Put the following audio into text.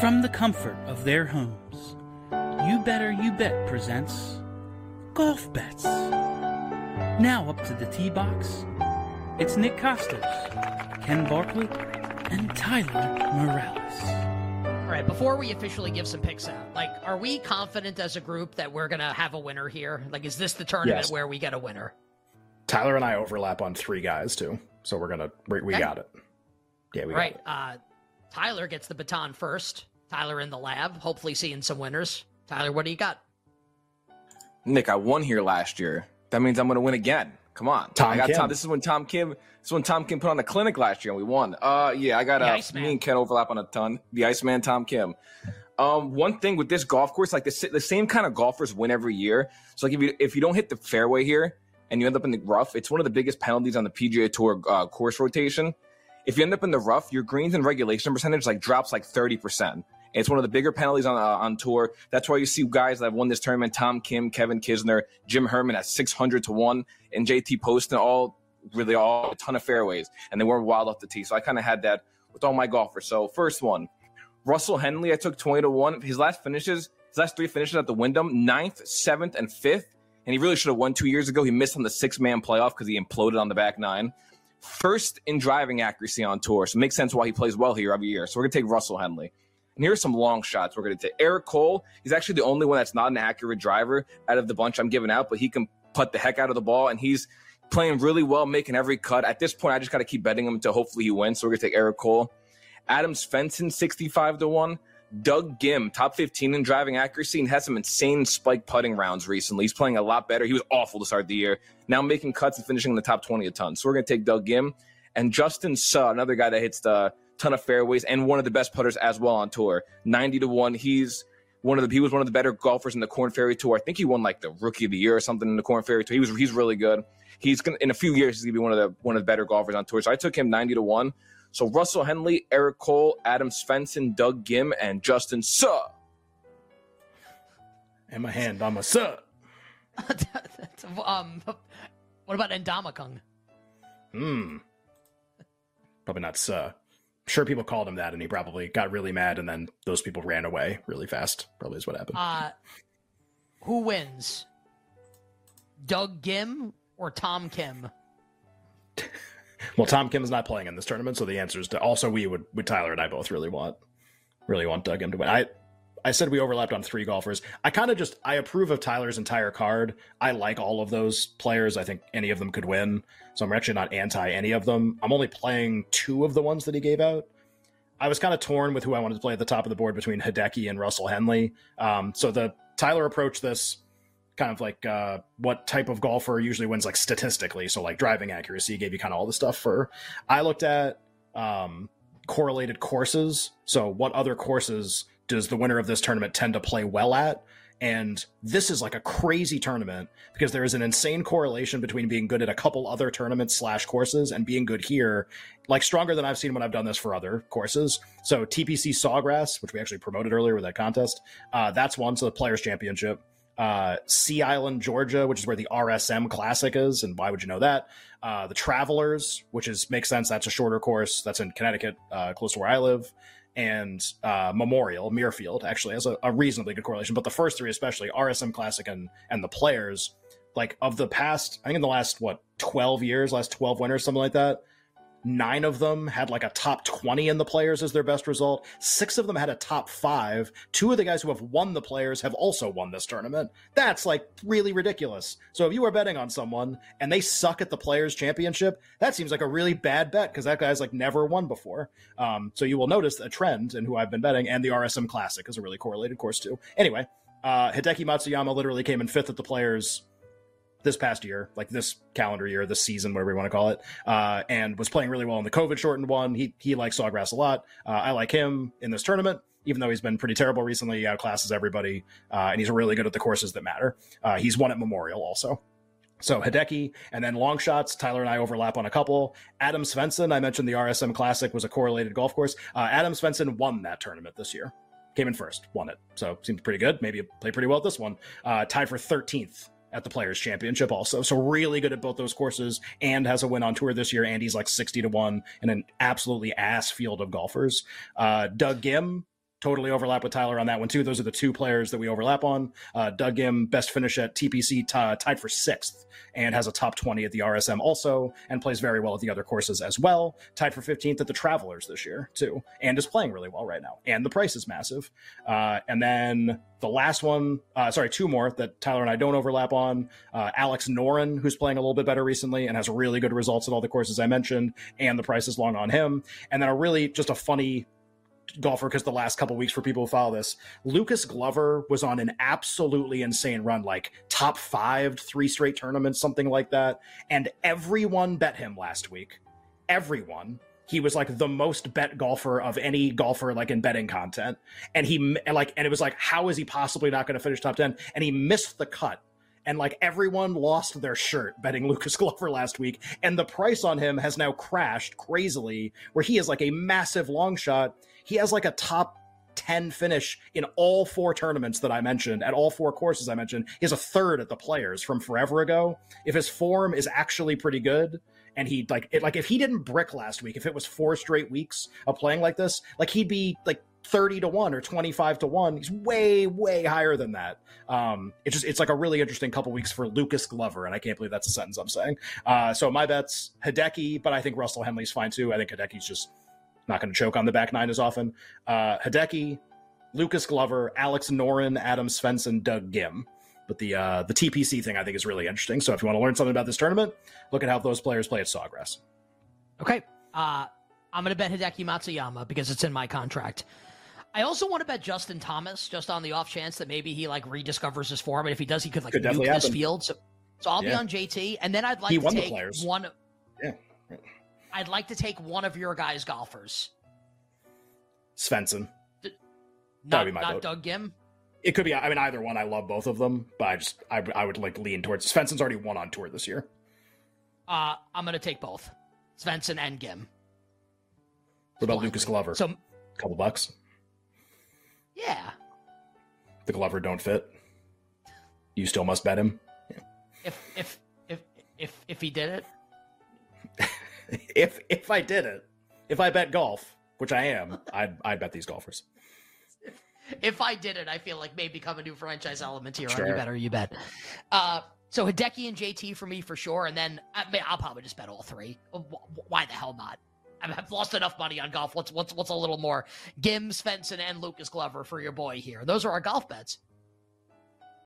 From the comfort of their homes, You Better You Bet presents Golf Bets. Now up to the tee box, it's Nick Kostos, Ken Barkley, and Tyler Morales. All right, before we officially give some picks out, like, are we confident as a group that we're going to have a winner here? Like, is this the tournament Yes. where we get a winner? Tyler and I overlap on three guys too, so we're gonna we, we Okay. got it. Yeah, we All right, got it. uh, Tyler gets the baton first. Tyler in the lab, hopefully seeing some winners. Tyler, what do you got? Nick, I won here last year. That means I'm going to win again. Come on, Tom I got Kim. Tom. This is when Tom Kim. This is when Tom Kim put on a clinic last year and we won. Uh, yeah, I got a uh, me and Ken overlap on a ton. The Iceman, Tom Kim. Um, one thing with this golf course, like the, the same kind of golfers win every year. So like if you if you don't hit the fairway here and you end up in the rough, it's one of the biggest penalties on the PGA Tour uh, course rotation. If you end up in the rough, your greens and regulation percentage like drops like thirty percent. It's one of the bigger penalties on uh, on tour. That's why you see guys that have won this tournament: Tom Kim, Kevin Kisner, Jim Herman at six hundred to one, and JT Poston all really all a ton of fairways, and they weren't wild off the tee. So I kind of had that with all my golfers. So first one, Russell Henley, I took twenty to one. His last finishes, his last three finishes at the Wyndham, ninth, seventh, and fifth. And he really should have won two years ago. He missed on the six man playoff because he imploded on the back nine. First in driving accuracy on tour, so it makes sense why he plays well here every year. So we're gonna take Russell Henley. And here's some long shots we're going to take. Eric Cole, he's actually the only one that's not an accurate driver out of the bunch I'm giving out, but he can put the heck out of the ball, and he's playing really well, making every cut. At this point, I just got to keep betting him until hopefully he wins. So we're going to take Eric Cole. Adams Svensson, 65 to 1. Doug Ghim, top 15 in driving accuracy, and has some insane spike putting rounds recently. He's playing a lot better. He was awful to start the year. Now making cuts and finishing in the top 20 a ton. So we're going to take Doug Ghim. And Justin Suh, another guy that hits the ton of fairways and one of the best putters as well on tour. 90 to 1. He's one of the he was one of the better golfers in the Corn Ferry Tour. I think he won like the rookie of the year or something in the Corn Ferry Tour. He was he's really good. He's gonna in a few years he's gonna be one of the one of the better golfers on tour. So I took him 90 to 1. So Russell Henley, Eric Cole, Adam Svensson, Doug Ghim, and Justin Suh. And my hand on my sub. um, what about Ndamukong? Hmm. Probably not Suh. Sure, people called him that, and he probably got really mad, and then those people ran away really fast. Probably is what happened. Uh, who wins? Doug Ghim or Tom Kim? well, Tom Kim's not playing in this tournament, so the answer is to also we would, would Tyler and I both really want, really want Doug Ghim to win. I, I said we overlapped on three golfers. I kind of just I approve of Tyler's entire card. I like all of those players. I think any of them could win. So I'm actually not anti any of them. I'm only playing two of the ones that he gave out. I was kind of torn with who I wanted to play at the top of the board between Hideki and Russell Henley. Um, so the Tyler approached this kind of like uh, what type of golfer usually wins like statistically. So like driving accuracy gave you kind of all the stuff for. I looked at um, correlated courses. So what other courses does the winner of this tournament tend to play well at? And this is like a crazy tournament because there is an insane correlation between being good at a couple other tournaments slash courses and being good here, like stronger than I've seen when I've done this for other courses. So TPC Sawgrass, which we actually promoted earlier with that contest, uh, that's one. So the Players Championship. Uh, Sea Island, Georgia, which is where the RSM Classic is, and why would you know that? Uh, the Travelers, which is makes sense. That's a shorter course. That's in Connecticut, uh, close to where I live and uh, Memorial, Muirfield, actually has a, a reasonably good correlation. But the first three, especially RSM Classic and and the players, like of the past, I think in the last what twelve years, last twelve winners, something like that. Nine of them had like a top 20 in the players as their best result. Six of them had a top five. Two of the guys who have won the players have also won this tournament. That's like really ridiculous. So if you are betting on someone and they suck at the players championship, that seems like a really bad bet because that guy's like never won before. Um, so you will notice a trend in who I've been betting, and the RSM Classic is a really correlated course too. Anyway, uh, Hideki Matsuyama literally came in fifth at the players this past year, like this calendar year, this season, whatever you want to call it, uh, and was playing really well in the COVID shortened one. He he likes Sawgrass a lot. Uh, I like him in this tournament, even though he's been pretty terrible recently. He outclasses everybody, uh, and he's really good at the courses that matter. Uh, he's won at Memorial also. So Hideki, and then long shots. Tyler and I overlap on a couple. Adam Svensson, I mentioned the RSM Classic was a correlated golf course. Uh, Adam Svensson won that tournament this year. Came in first, won it. So seems pretty good. Maybe played pretty well at this one. Uh, tied for 13th at the Players Championship also. So really good at both those courses and has a win on tour this year. And he's like 60 to 1 in an absolutely ass field of golfers. Uh, Doug Ghim, totally overlap with Tyler on that one too. Those are the two players that we overlap on. Uh, Doug Ghim, best finish at TPC, t- tied for sixth, and has a top 20 at the RSM also, and plays very well at the other courses as well. Tied for 15th at the Travelers this year too, and is playing really well right now. And the price is massive. Uh, and then the last one, uh, sorry, two more that Tyler and I don't overlap on. Uh, Alex Noren, who's playing a little bit better recently and has really good results at all the courses I mentioned, and the price is long on him. And then a really just a funny golfer because the last couple weeks for people who follow this, Lucas Glover was on an absolutely insane run, like top five, three straight tournaments, something like that. And everyone bet him last week. Everyone. He was like the most bet golfer of any golfer, like in betting content. And he, like, and it was like, how is he possibly not going to finish top 10? And he missed the cut and like everyone lost their shirt betting Lucas Glover last week, and the price on him has now crashed crazily, where he is like a massive long shot. He has like a top 10 finish in all four tournaments that I mentioned, at all four courses I mentioned. He has a third at the players from forever ago. If his form is actually pretty good, and he like it like if he didn't brick last week, if it was four straight weeks of playing like this, like he'd be like 30 to 1 or 25 to 1 he's way way higher than that. Um it's just it's like a really interesting couple weeks for lucas glover and i can't believe that's a sentence i'm saying. Uh so my bet's hideki but i think russell henley's fine too. I think hideki's just not going to choke on the back nine as often. Uh hideki lucas glover alex noren adam svensson doug ghim but the uh the tpc thing i think is really interesting. So if you want to learn something about this tournament look at how those players play at sawgrass. Okay uh I'm going to bet Hideki Matsuyama because it's in my contract. I also want to bet Justin Thomas just on the off chance that maybe he like rediscovers his form, and if he does, he could like Could nuke this field. So, so I'll be on JT, and then I'd like He to take Players. one. Yeah. I'd like to take one of your guys' golfers, svensson not, be my not vote. Doug Ghim. It could be. I mean, either one. I love both of them, but I just I, I would like lean towards Svensson's already won on tour this year. Uh, I'm going to take both Svensson and Ghim. What about Blindly. Lucas Glover? So couple bucks. Yeah, The Glover don't fit. You still must bet him. if if if if if he did it, if if I did it, if I bet golf, which I am, I'd I'd bet these golfers. if I did it, I feel like may become a new franchise element here. on Sure. You better, you bet. Uh, so Hideki and JT for me for sure, and then I mean, I'll probably just bet all three. Uh, Why the hell not? I've lost enough money on golf. What's what's what's a little more? Ghim, Svensson, and Lucas Glover for your boy here. Those are our golf bets.